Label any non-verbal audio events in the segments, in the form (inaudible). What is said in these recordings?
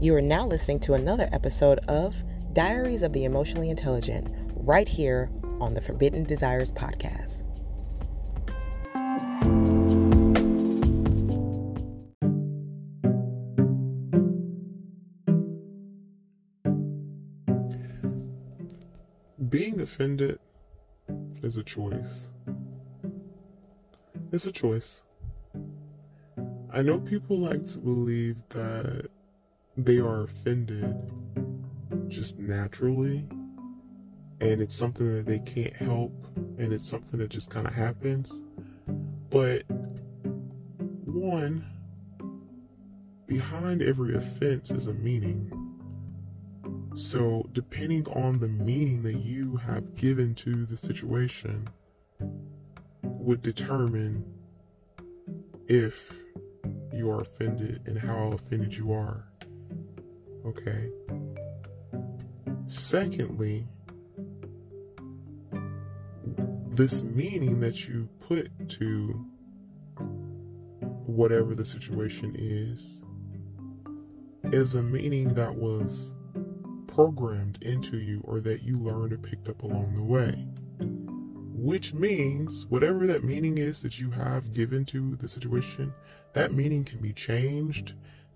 You are now listening to another episode of Diaries of the Emotionally Intelligent, right here on the Forbidden Desires podcast. Being offended is a choice. It's a choice. I know people like to believe that they are offended just naturally and it's something that they can't help and it's something that just kind of happens. But one, behind every offense is a meaning. So, depending on the meaning that you have given to the situation, would determine if you are offended and how offended you are. Okay. Secondly, this meaning that you put to whatever the situation is is a meaning that was programmed into you or that you learned or picked up along the way. Which means, whatever that meaning is that you have given to the situation, that meaning can be changed,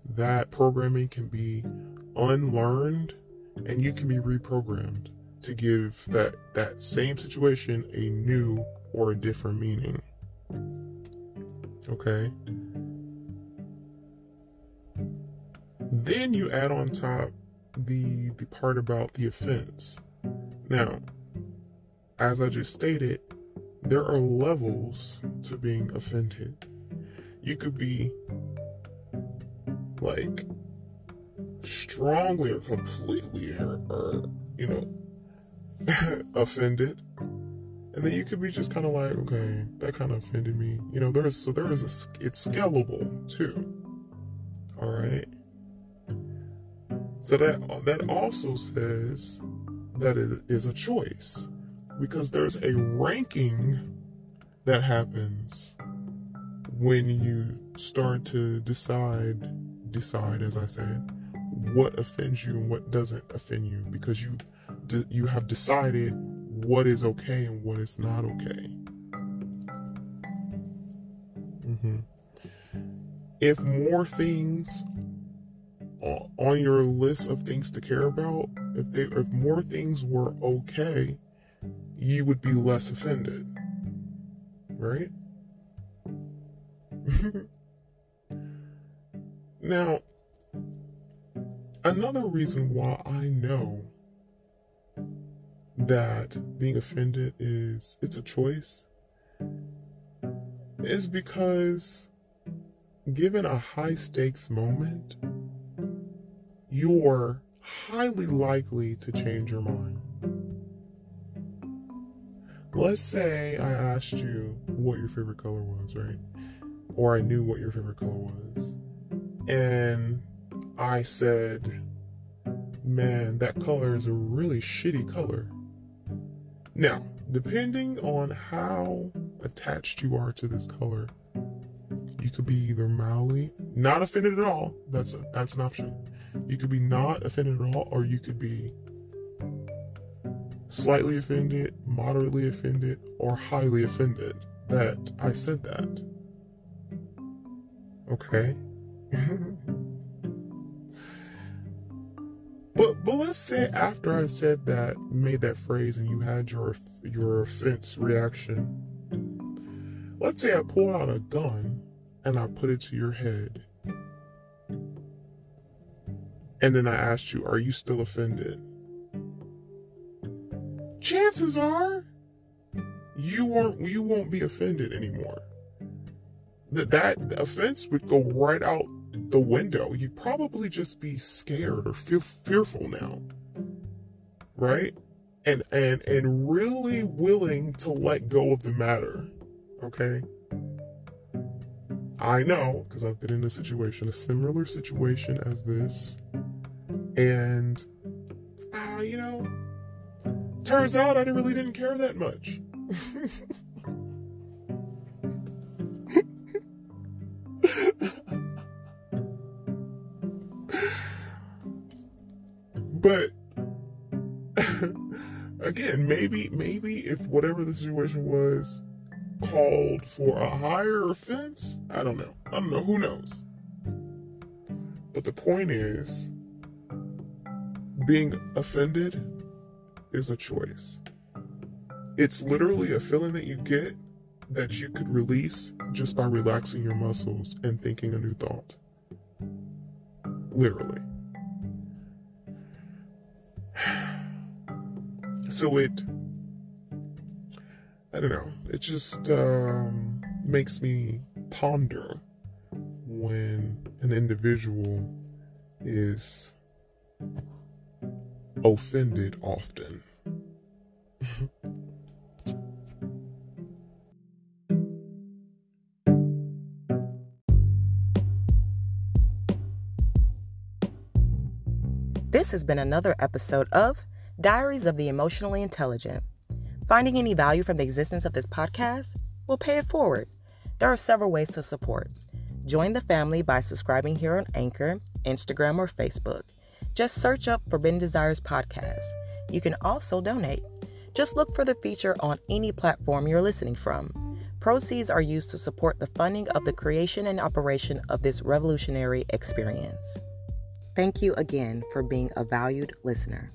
that programming can be unlearned, and you can be reprogrammed to give that, that same situation a new or a different meaning. Okay? Then you add on top the the part about the offense. Now, as I just stated, there are levels to being offended. You could be like strongly or completely or, or you know (laughs) offended. And then you could be just kind of like okay that kind of offended me. You know there's so there is a it's scalable too. All right so that that also says that it is a choice because there's a ranking that happens when you start to decide decide as I said what offends you and what doesn't offend you because you you have decided what is okay and what is not okay. Mm-hmm. If more things on your list of things to care about, if they if more things were okay, you would be less offended. Right? (laughs) now, another reason why I know that being offended is it's a choice is because given a high stakes moment you're highly likely to change your mind. Let's say I asked you what your favorite color was, right? Or I knew what your favorite color was. And I said, man, that color is a really shitty color. Now, depending on how attached you are to this color, you could be either mildly not offended at all. That's a, that's an option. You could be not offended at all, or you could be slightly offended, moderately offended, or highly offended that I said that. Okay? (laughs) but but let's say after I said that, made that phrase, and you had your your offense reaction. Let's say I pulled out a gun and I put it to your head and then I asked you, Are you still offended? Chances are you won't you won't be offended anymore. That that offense would go right out the window. You'd probably just be scared or feel fearful now. Right? And and and really willing to let go of the matter. Okay? I know, because I've been in a situation, a similar situation as this. And, uh, you know, turns out I really didn't care that much. (laughs) but again, maybe maybe if whatever the situation was called for a higher offense, I don't know. I don't know. Who knows? But the point is, being offended is a choice. It's literally a feeling that you get that you could release just by relaxing your muscles and thinking a new thought. Literally. So it, I don't know, it just um, makes me ponder when an individual is offended often. This has been another episode of Diaries of the Emotionally Intelligent. Finding any value from the existence of this podcast? We'll pay it forward. There are several ways to support. Join the family by subscribing here on Anchor, Instagram, or Facebook. Just search up Forbidden Desires Podcast. You can also donate. Just look for the feature on any platform you're listening from. Proceeds are used to support the funding of the creation and operation of this revolutionary experience. Thank you again for being a valued listener.